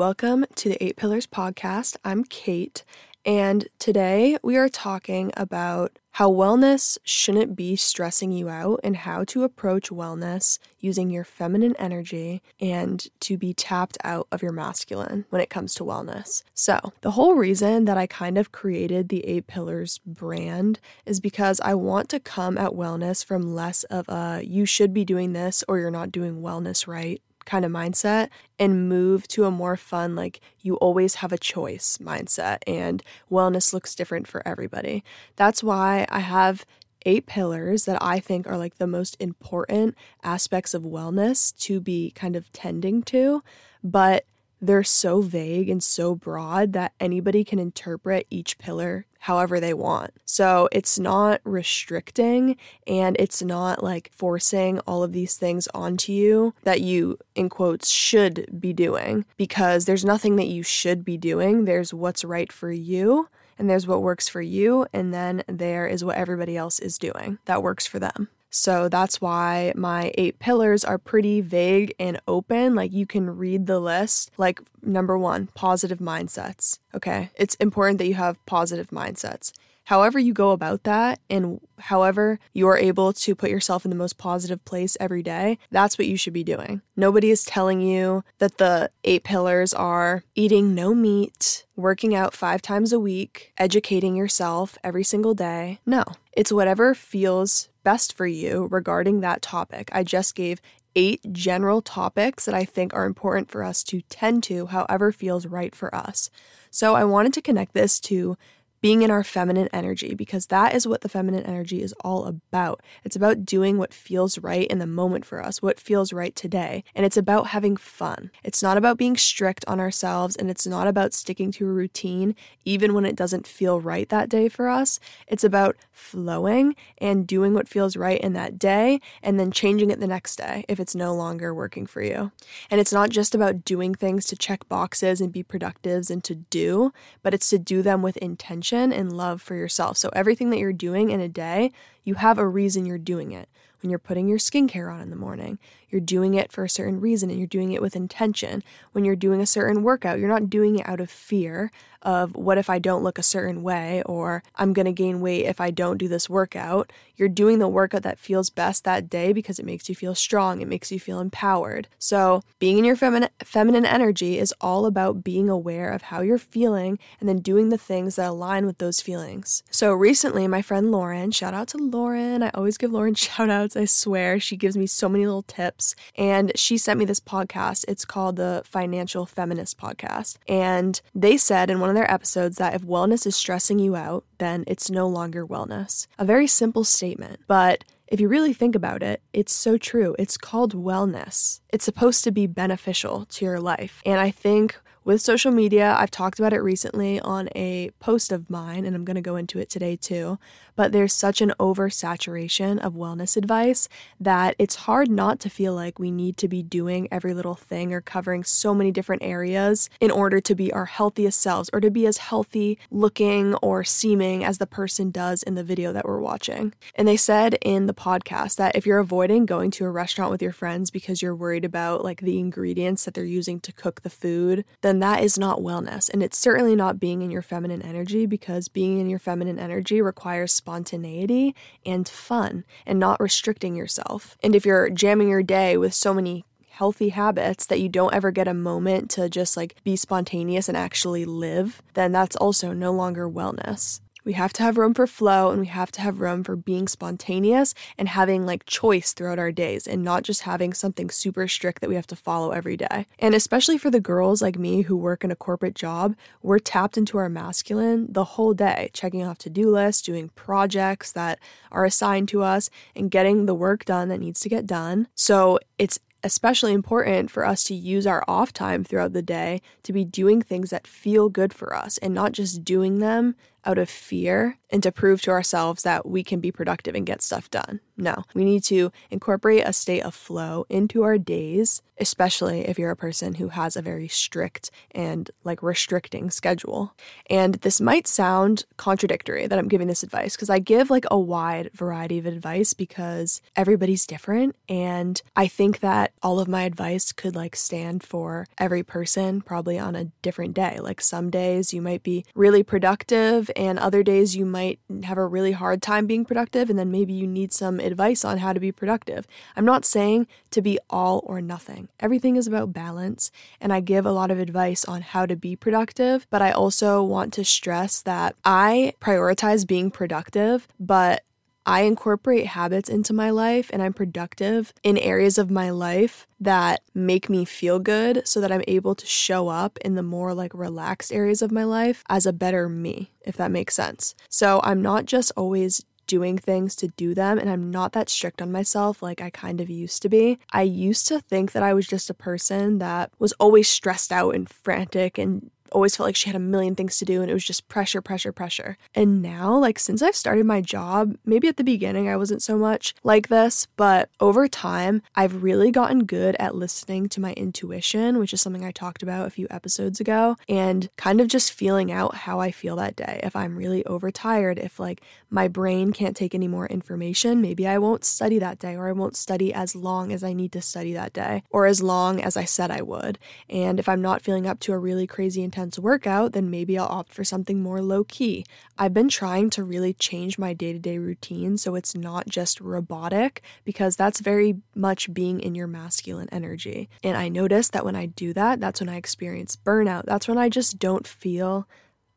Welcome to the Eight Pillars podcast. I'm Kate, and today we are talking about how wellness shouldn't be stressing you out and how to approach wellness using your feminine energy and to be tapped out of your masculine when it comes to wellness. So, the whole reason that I kind of created the Eight Pillars brand is because I want to come at wellness from less of a you should be doing this or you're not doing wellness right kind of mindset and move to a more fun, like you always have a choice mindset. And wellness looks different for everybody. That's why I have eight pillars that I think are like the most important aspects of wellness to be kind of tending to. But they're so vague and so broad that anybody can interpret each pillar however they want. So it's not restricting and it's not like forcing all of these things onto you that you, in quotes, should be doing because there's nothing that you should be doing. There's what's right for you and there's what works for you, and then there is what everybody else is doing that works for them. So that's why my eight pillars are pretty vague and open. Like you can read the list. Like, number one, positive mindsets. Okay. It's important that you have positive mindsets. However, you go about that and however you're able to put yourself in the most positive place every day, that's what you should be doing. Nobody is telling you that the eight pillars are eating no meat, working out five times a week, educating yourself every single day. No, it's whatever feels best for you regarding that topic. I just gave eight general topics that I think are important for us to tend to, however, feels right for us. So I wanted to connect this to being in our feminine energy because that is what the feminine energy is all about. It's about doing what feels right in the moment for us, what feels right today. And it's about having fun. It's not about being strict on ourselves and it's not about sticking to a routine even when it doesn't feel right that day for us. It's about flowing and doing what feels right in that day and then changing it the next day if it's no longer working for you. And it's not just about doing things to check boxes and be productive and to do, but it's to do them with intention and love for yourself. So, everything that you're doing in a day, you have a reason you're doing it. When you're putting your skincare on in the morning, you're doing it for a certain reason and you're doing it with intention. When you're doing a certain workout, you're not doing it out of fear of what if I don't look a certain way or I'm going to gain weight if I don't do this workout. You're doing the workout that feels best that day because it makes you feel strong, it makes you feel empowered. So, being in your feminine feminine energy is all about being aware of how you're feeling and then doing the things that align with those feelings. So, recently my friend Lauren, shout out to Lauren. I always give Lauren shout outs, I swear. She gives me so many little tips. And she sent me this podcast. It's called the Financial Feminist Podcast. And they said in one of their episodes that if wellness is stressing you out, then it's no longer wellness. A very simple statement, but if you really think about it, it's so true. It's called wellness. It's supposed to be beneficial to your life. And I think with social media, I've talked about it recently on a post of mine, and I'm going to go into it today too but there's such an oversaturation of wellness advice that it's hard not to feel like we need to be doing every little thing or covering so many different areas in order to be our healthiest selves or to be as healthy looking or seeming as the person does in the video that we're watching. And they said in the podcast that if you're avoiding going to a restaurant with your friends because you're worried about like the ingredients that they're using to cook the food, then that is not wellness. And it's certainly not being in your feminine energy because being in your feminine energy requires spontaneity and fun and not restricting yourself. And if you're jamming your day with so many healthy habits that you don't ever get a moment to just like be spontaneous and actually live, then that's also no longer wellness. We have to have room for flow and we have to have room for being spontaneous and having like choice throughout our days and not just having something super strict that we have to follow every day. And especially for the girls like me who work in a corporate job, we're tapped into our masculine the whole day, checking off to do lists, doing projects that are assigned to us, and getting the work done that needs to get done. So it's especially important for us to use our off time throughout the day to be doing things that feel good for us and not just doing them out of fear and to prove to ourselves that we can be productive and get stuff done. No, we need to incorporate a state of flow into our days, especially if you're a person who has a very strict and like restricting schedule. And this might sound contradictory that I'm giving this advice because I give like a wide variety of advice because everybody's different. And I think that all of my advice could like stand for every person probably on a different day. Like some days you might be really productive, and other days you might have a really hard time being productive, and then maybe you need some advice on how to be productive. I'm not saying to be all or nothing. Everything is about balance, and I give a lot of advice on how to be productive, but I also want to stress that I prioritize being productive, but I incorporate habits into my life and I'm productive in areas of my life that make me feel good so that I'm able to show up in the more like relaxed areas of my life as a better me, if that makes sense. So I'm not just always doing things to do them and I'm not that strict on myself like I kind of used to be. I used to think that I was just a person that was always stressed out and frantic and always felt like she had a million things to do and it was just pressure, pressure, pressure. And now, like, since I've started my job, maybe at the beginning I wasn't so much like this, but over time, I've really gotten good at listening to my intuition, which is something I talked about a few episodes ago, and kind of just feeling out how I feel that day. If I'm really overtired, if like my brain can't take any more information, maybe I won't study that day or I won't study as long as I need to study that day or as long as I said I would. And if I'm not feeling up to a really crazy intense intense workout, then maybe I'll opt for something more low key. I've been trying to really change my day to day routine so it's not just robotic because that's very much being in your masculine energy. And I notice that when I do that, that's when I experience burnout. That's when I just don't feel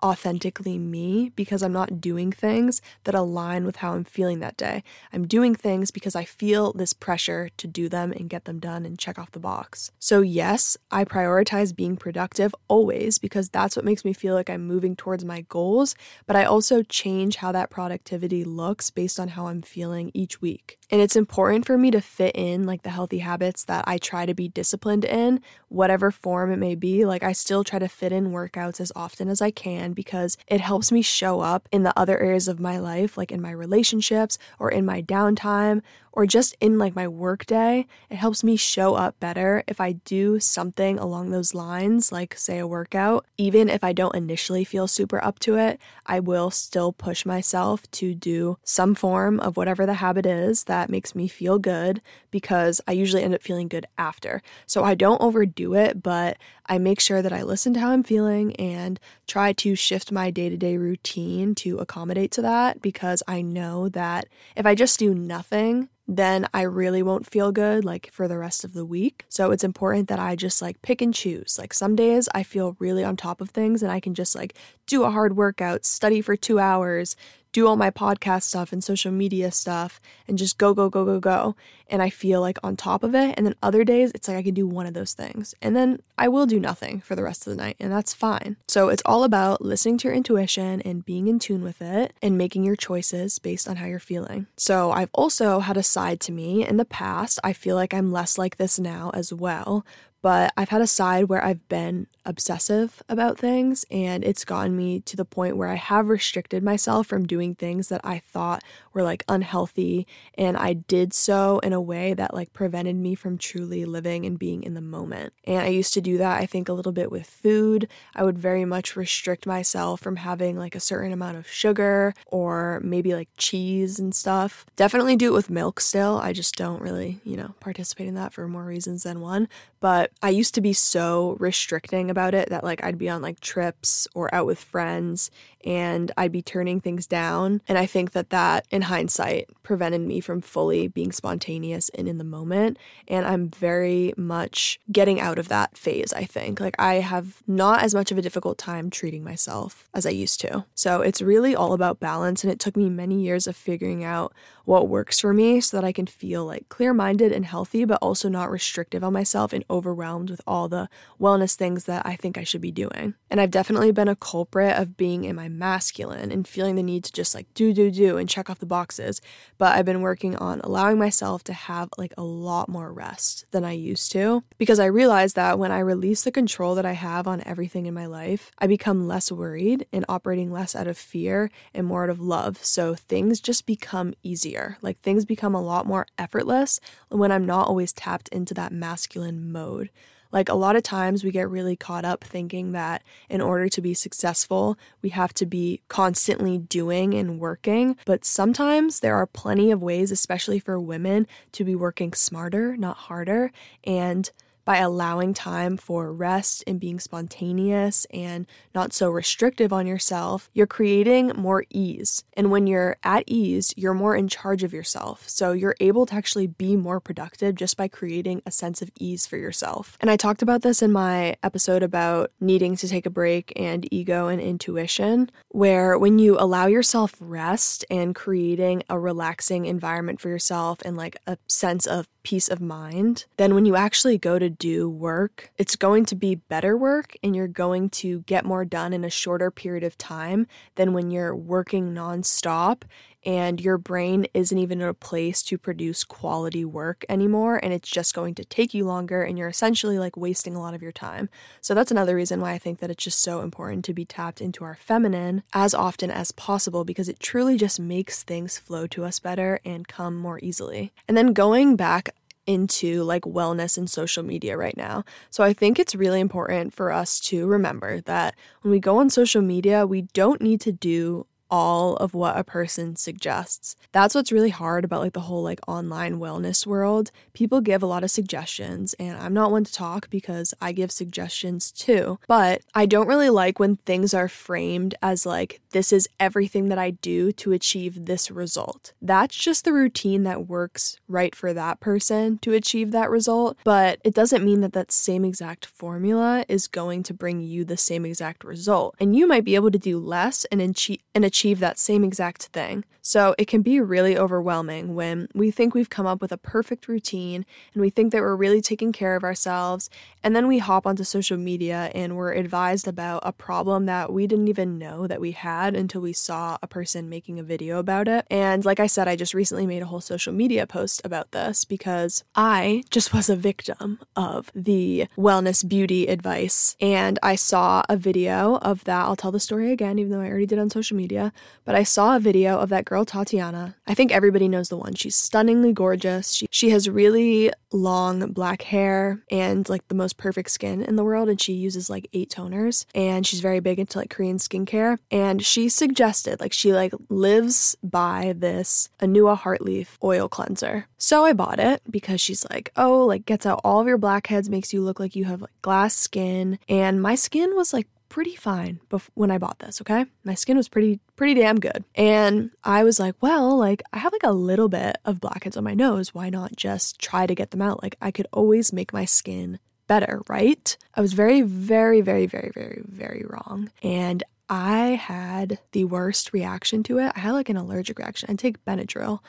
authentically me because I'm not doing things that align with how I'm feeling that day. I'm doing things because I feel this pressure to do them and get them done and check off the box. So, yes, I prioritize being productive always because that's what makes me feel like I'm moving towards my goals, but I also change how that productivity looks based on how I'm feeling each week. And it's important for me to fit in like the healthy habits that I try to be disciplined in, whatever form it may be. Like, I still try to fit in workouts as often as I can because it helps me show up in the other areas of my life, like in my relationships or in my downtime or just in like my work day. It helps me show up better if I do something along those lines, like say a workout. Even if I don't initially feel super up to it, I will still push myself to do some form of whatever the habit is that makes me feel good because I usually end up feeling good after. So I don't overdo it, but I make sure that I listen to how I'm feeling and try to shift my day to day routine to accommodate to that because I know that if I just do nothing, then I really won't feel good like for the rest of the week. So it's important that I just like pick and choose. Like some days I feel really on top of things and I can just like do a hard workout, study for two hours, do all my podcast stuff and social media stuff and just go, go, go, go, go. And I feel like on top of it. And then other days, it's like I can do one of those things. And then I will do nothing for the rest of the night. And that's fine. So it's all about listening to your intuition and being in tune with it and making your choices based on how you're feeling. So I've also had a side to me in the past. I feel like I'm less like this now as well but I've had a side where I've been obsessive about things and it's gotten me to the point where I have restricted myself from doing things that I thought were like unhealthy and I did so in a way that like prevented me from truly living and being in the moment. And I used to do that I think a little bit with food. I would very much restrict myself from having like a certain amount of sugar or maybe like cheese and stuff. Definitely do it with milk still. I just don't really, you know, participate in that for more reasons than one, but I used to be so restricting about it that like I'd be on like trips or out with friends and I'd be turning things down. And I think that that in hindsight prevented me from fully being spontaneous and in the moment. And I'm very much getting out of that phase, I think. Like I have not as much of a difficult time treating myself as I used to. So it's really all about balance. And it took me many years of figuring out what works for me so that I can feel like clear minded and healthy, but also not restrictive on myself and overwhelmed with all the wellness things that I think I should be doing. And I've definitely been a culprit of being in my masculine and feeling the need to just like do, do, do and check off the boxes. But I've been working on allowing myself to have like a lot more rest than I used to because I realized that when I release the control that I have on everything in my life, I become less worried and operating less out of fear and more out of love. So things just become easier. Like things become a lot more effortless when I'm not always tapped into that masculine mode. Like a lot of times we get really caught up thinking that in order to be successful, we have to be constantly doing and working. But sometimes there are plenty of ways, especially for women, to be working smarter, not harder. And by allowing time for rest and being spontaneous and not so restrictive on yourself, you're creating more ease. And when you're at ease, you're more in charge of yourself. So you're able to actually be more productive just by creating a sense of ease for yourself. And I talked about this in my episode about needing to take a break and ego and intuition, where when you allow yourself rest and creating a relaxing environment for yourself and like a sense of peace of mind, then when you actually go to do work, it's going to be better work and you're going to get more done in a shorter period of time than when you're working nonstop and your brain isn't even in a place to produce quality work anymore and it's just going to take you longer and you're essentially like wasting a lot of your time. So that's another reason why I think that it's just so important to be tapped into our feminine as often as possible because it truly just makes things flow to us better and come more easily. And then going back into like wellness and social media right now. So I think it's really important for us to remember that when we go on social media, we don't need to do all of what a person suggests. That's what's really hard about like the whole like online wellness world. People give a lot of suggestions and I'm not one to talk because I give suggestions too. But I don't really like when things are framed as like this is everything that I do to achieve this result. That's just the routine that works right for that person to achieve that result, but it doesn't mean that that same exact formula is going to bring you the same exact result. And you might be able to do less and achieve and achieve achieve that same exact thing. So it can be really overwhelming when we think we've come up with a perfect routine and we think that we're really taking care of ourselves. And then we hop onto social media and we're advised about a problem that we didn't even know that we had until we saw a person making a video about it. And like I said, I just recently made a whole social media post about this because I just was a victim of the wellness beauty advice. And I saw a video of that. I'll tell the story again, even though I already did on social media but I saw a video of that girl Tatiana. I think everybody knows the one. She's stunningly gorgeous. She she has really long black hair and like the most perfect skin in the world and she uses like eight toners and she's very big into like Korean skincare and she suggested like she like lives by this Anua Heartleaf oil cleanser. So I bought it because she's like, "Oh, like gets out all of your blackheads, makes you look like you have like glass skin." And my skin was like pretty fine bef- when I bought this, okay? My skin was pretty pretty damn good. And I was like, well, like I have like a little bit of blackheads on my nose, why not just try to get them out? Like I could always make my skin better, right? I was very very very very very very wrong. And I had the worst reaction to it. I had like an allergic reaction. I take Benadryl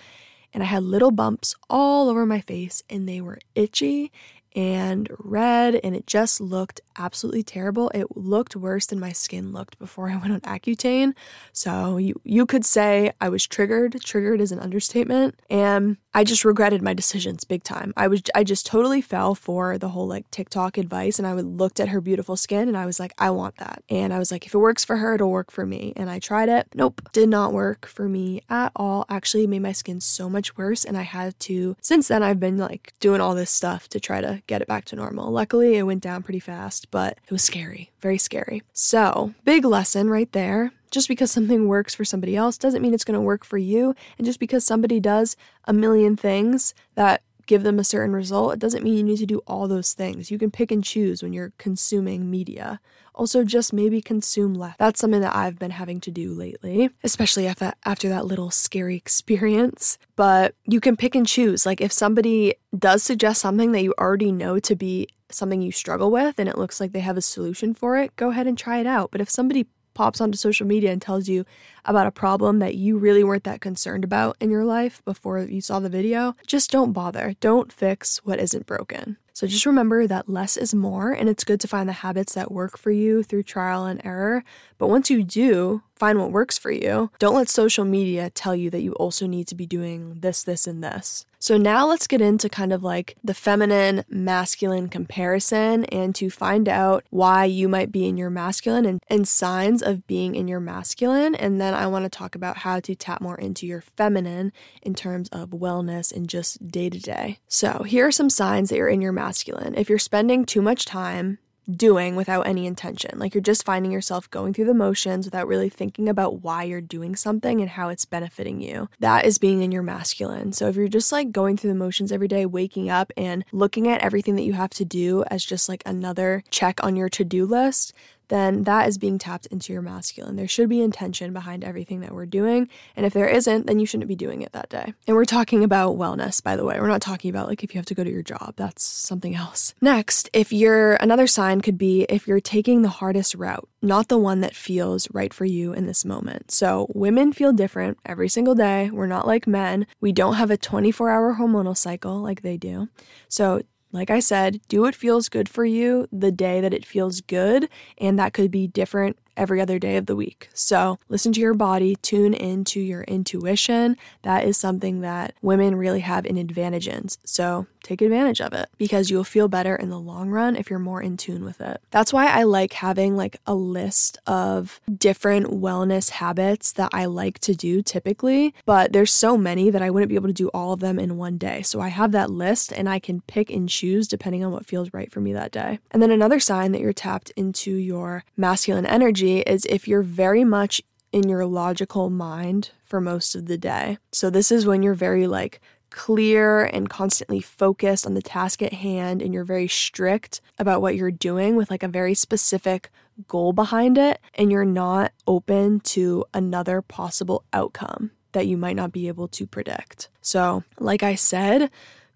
and I had little bumps all over my face and they were itchy and red and it just looked absolutely terrible. It looked worse than my skin looked before I went on Accutane. So you you could say I was triggered. Triggered is an understatement. And I just regretted my decisions big time. I was I just totally fell for the whole like TikTok advice and I would looked at her beautiful skin and I was like, I want that. And I was like, if it works for her, it'll work for me. And I tried it. Nope, did not work for me at all. Actually made my skin so much worse and I had to since then I've been like doing all this stuff to try to get it back to normal. Luckily, it went down pretty fast, but it was scary, very scary. So, big lesson right there. Just because something works for somebody else doesn't mean it's going to work for you. And just because somebody does a million things that give them a certain result, it doesn't mean you need to do all those things. You can pick and choose when you're consuming media. Also, just maybe consume less. That's something that I've been having to do lately, especially after that, after that little scary experience. But you can pick and choose. Like, if somebody does suggest something that you already know to be something you struggle with and it looks like they have a solution for it, go ahead and try it out. But if somebody pops onto social media and tells you about a problem that you really weren't that concerned about in your life before you saw the video, just don't bother. Don't fix what isn't broken. So just remember that less is more, and it's good to find the habits that work for you through trial and error. But once you do find what works for you, don't let social media tell you that you also need to be doing this, this, and this. So now let's get into kind of like the feminine masculine comparison and to find out why you might be in your masculine and, and signs of being in your masculine. And then I want to talk about how to tap more into your feminine in terms of wellness and just day to day. So here are some signs that you're in your masculine. If you're spending too much time doing without any intention. Like you're just finding yourself going through the motions without really thinking about why you're doing something and how it's benefiting you. That is being in your masculine. So if you're just like going through the motions every day, waking up and looking at everything that you have to do as just like another check on your to do list, then that is being tapped into your masculine. There should be intention behind everything that we're doing. And if there isn't, then you shouldn't be doing it that day. And we're talking about wellness, by the way. We're not talking about like if you have to go to your job, that's something else. Next, if you're another sign could be if you're taking the hardest route, not the one that feels right for you in this moment. So women feel different every single day. We're not like men. We don't have a 24 hour hormonal cycle like they do. So like I said, do what feels good for you the day that it feels good, and that could be different every other day of the week. So listen to your body, tune into your intuition. That is something that women really have an advantage in. So take advantage of it because you'll feel better in the long run if you're more in tune with it. That's why I like having like a list of different wellness habits that I like to do typically, but there's so many that I wouldn't be able to do all of them in one day. So I have that list and I can pick and choose depending on what feels right for me that day. And then another sign that you're tapped into your masculine energy is if you're very much in your logical mind for most of the day. So this is when you're very like clear and constantly focused on the task at hand and you're very strict about what you're doing with like a very specific goal behind it and you're not open to another possible outcome that you might not be able to predict. So, like I said,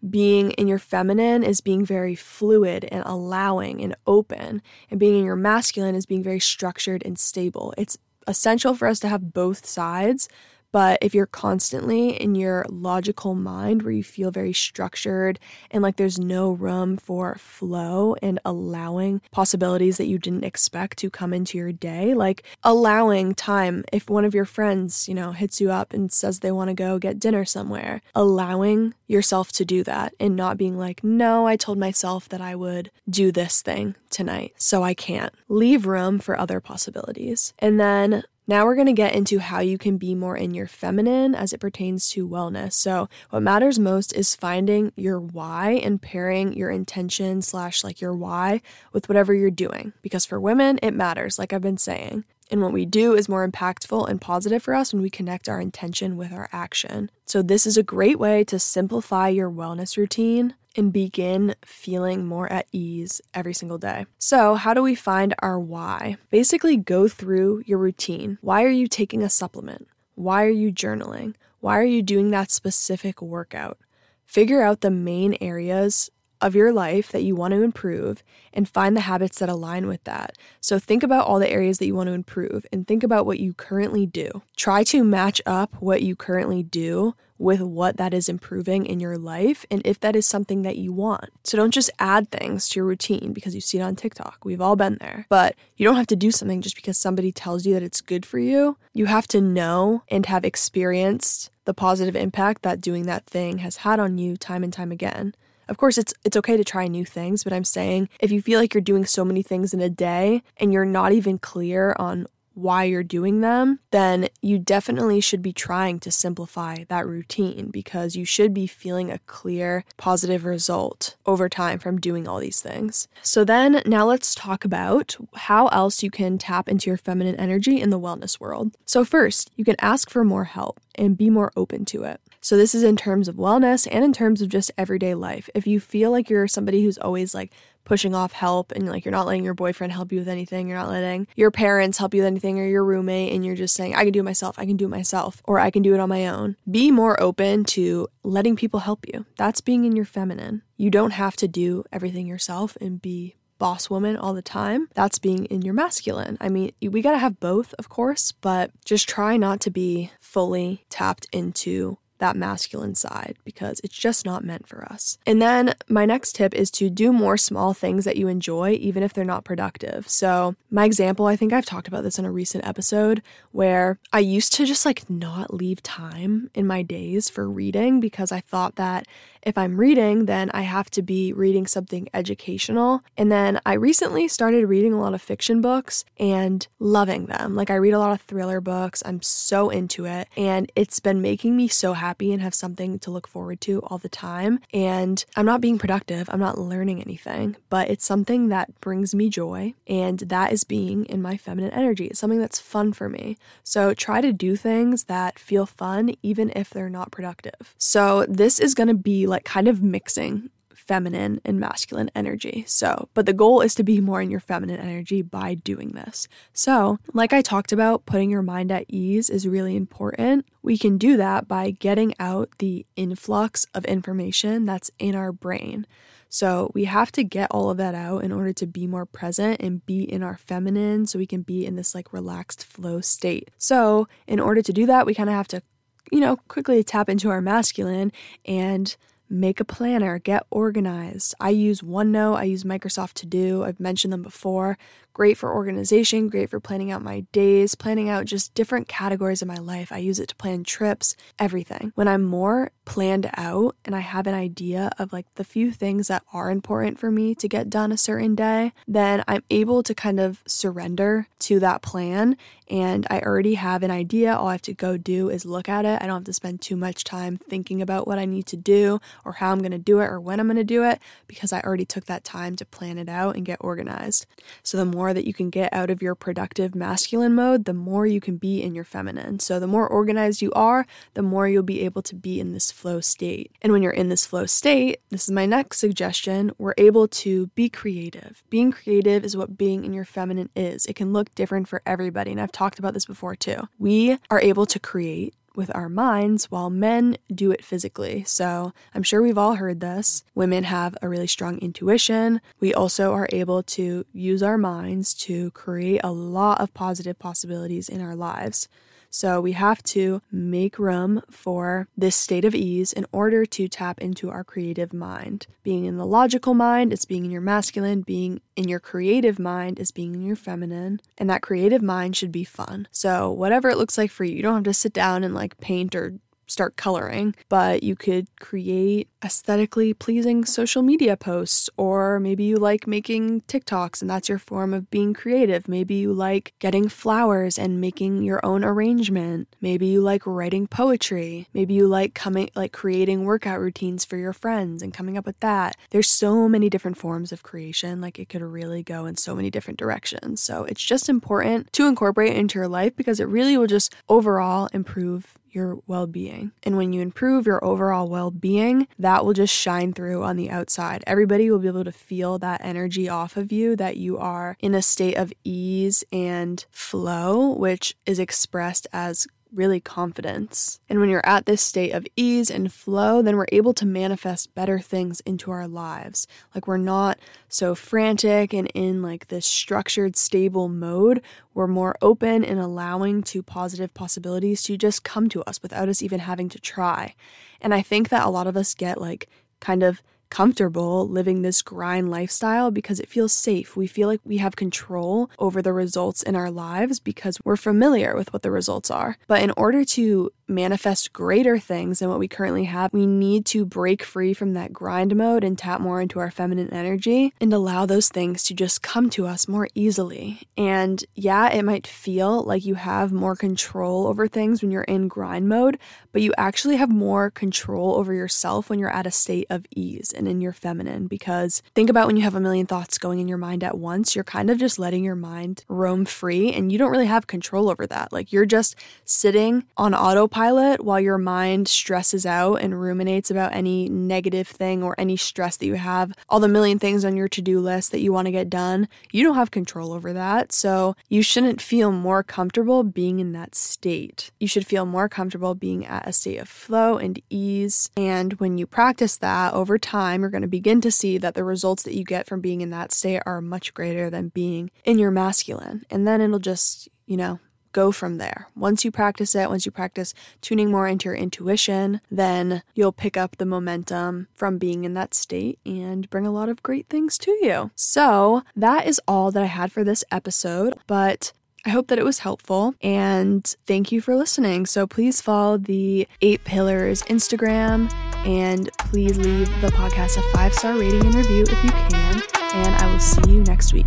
being in your feminine is being very fluid and allowing and open, and being in your masculine is being very structured and stable. It's essential for us to have both sides but if you're constantly in your logical mind where you feel very structured and like there's no room for flow and allowing possibilities that you didn't expect to come into your day, like allowing time if one of your friends, you know, hits you up and says they want to go get dinner somewhere, allowing yourself to do that and not being like, no, I told myself that I would do this thing tonight, so I can't. Leave room for other possibilities. And then now we're going to get into how you can be more in your feminine as it pertains to wellness. So, what matters most is finding your why and pairing your intention slash like your why with whatever you're doing. Because for women, it matters, like I've been saying. And what we do is more impactful and positive for us when we connect our intention with our action. So, this is a great way to simplify your wellness routine and begin feeling more at ease every single day. So, how do we find our why? Basically, go through your routine. Why are you taking a supplement? Why are you journaling? Why are you doing that specific workout? Figure out the main areas of your life that you want to improve and find the habits that align with that. So think about all the areas that you want to improve and think about what you currently do. Try to match up what you currently do with what that is improving in your life and if that is something that you want. So don't just add things to your routine because you see it on TikTok. We've all been there. But you don't have to do something just because somebody tells you that it's good for you. You have to know and have experienced the positive impact that doing that thing has had on you time and time again. Of course, it's it's okay to try new things, but I'm saying if you feel like you're doing so many things in a day and you're not even clear on why you're doing them, then you definitely should be trying to simplify that routine because you should be feeling a clear positive result over time from doing all these things. So, then now let's talk about how else you can tap into your feminine energy in the wellness world. So, first, you can ask for more help and be more open to it. So, this is in terms of wellness and in terms of just everyday life. If you feel like you're somebody who's always like pushing off help and like you're not letting your boyfriend help you with anything, you're not letting your parents help you with anything or your roommate, and you're just saying, I can do it myself, I can do it myself, or I can do it on my own, be more open to letting people help you. That's being in your feminine. You don't have to do everything yourself and be boss woman all the time. That's being in your masculine. I mean, we got to have both, of course, but just try not to be fully tapped into that masculine side because it's just not meant for us. And then my next tip is to do more small things that you enjoy, even if they're not productive. So, my example, I think I've talked about this in a recent episode where I used to just like not leave time in my days for reading because I thought that if I'm reading, then I have to be reading something educational. And then I recently started reading a lot of fiction books and loving them. Like, I read a lot of thriller books, I'm so into it. And it's been making me so happy and have something to look forward to all the time. And I'm not being productive, I'm not learning anything, but it's something that brings me joy. And that is being in my feminine energy. It's something that's fun for me. So try to do things that feel fun, even if they're not productive. So this is going to be like kind of mixing feminine and masculine energy. So, but the goal is to be more in your feminine energy by doing this. So, like I talked about, putting your mind at ease is really important. We can do that by getting out the influx of information that's in our brain. So, we have to get all of that out in order to be more present and be in our feminine so we can be in this like relaxed flow state. So, in order to do that, we kind of have to, you know, quickly tap into our masculine and make a planner, get organized. I use OneNote, I use Microsoft To Do. I've mentioned them before. Great for organization, great for planning out my days, planning out just different categories of my life. I use it to plan trips, everything. When I'm more planned out and I have an idea of like the few things that are important for me to get done a certain day, then I'm able to kind of surrender to that plan and I already have an idea. All I have to go do is look at it. I don't have to spend too much time thinking about what I need to do or how I'm going to do it or when I'm going to do it because I already took that time to plan it out and get organized. So the more more that you can get out of your productive masculine mode, the more you can be in your feminine. So, the more organized you are, the more you'll be able to be in this flow state. And when you're in this flow state, this is my next suggestion, we're able to be creative. Being creative is what being in your feminine is. It can look different for everybody. And I've talked about this before too. We are able to create with our minds while men do it physically. So I'm sure we've all heard this. Women have a really strong intuition. We also are able to use our minds to create a lot of positive possibilities in our lives. So we have to make room for this state of ease in order to tap into our creative mind. Being in the logical mind is being in your masculine, being in your creative mind is being in your feminine, and that creative mind should be fun. So, whatever it looks like for you, you don't have to sit down and like paint or start coloring, but you could create aesthetically pleasing social media posts, or maybe you like making TikToks and that's your form of being creative. Maybe you like getting flowers and making your own arrangement. Maybe you like writing poetry. Maybe you like coming like creating workout routines for your friends and coming up with that. There's so many different forms of creation, like it could really go in so many different directions. So it's just important to incorporate into your life because it really will just overall improve your well being. And when you improve your overall well being, that will just shine through on the outside. Everybody will be able to feel that energy off of you that you are in a state of ease and flow, which is expressed as really confidence. And when you're at this state of ease and flow, then we're able to manifest better things into our lives. Like we're not so frantic and in like this structured, stable mode. We're more open and allowing to positive possibilities to just come to us without us even having to try. And I think that a lot of us get like kind of comfortable living this grind lifestyle because it feels safe. We feel like we have control over the results in our lives because we're familiar with what the results are. But in order to manifest greater things than what we currently have, we need to break free from that grind mode and tap more into our feminine energy and allow those things to just come to us more easily. And yeah, it might feel like you have more control over things when you're in grind mode, but you actually have more control over yourself when you're at a state of ease and in your feminine. Because think about when you have a million thoughts going in your mind at once, you're kind of just letting your mind roam free and you don't really have control over that. Like you're just sitting on autopilot autopilot while your mind stresses out and ruminates about any negative thing or any stress that you have, all the million things on your to do list that you want to get done, you don't have control over that. So you shouldn't feel more comfortable being in that state. You should feel more comfortable being at a state of flow and ease. And when you practice that over time, you're going to begin to see that the results that you get from being in that state are much greater than being in your masculine. And then it'll just, you know, go from there. Once you practice it, once you practice tuning more into your intuition, then you'll pick up the momentum from being in that state and bring a lot of great things to you. So, that is all that I had for this episode, but I hope that it was helpful and thank you for listening. So please follow the Eight Pillars Instagram and please leave the podcast a five star rating and review if you can. And I will see you next week.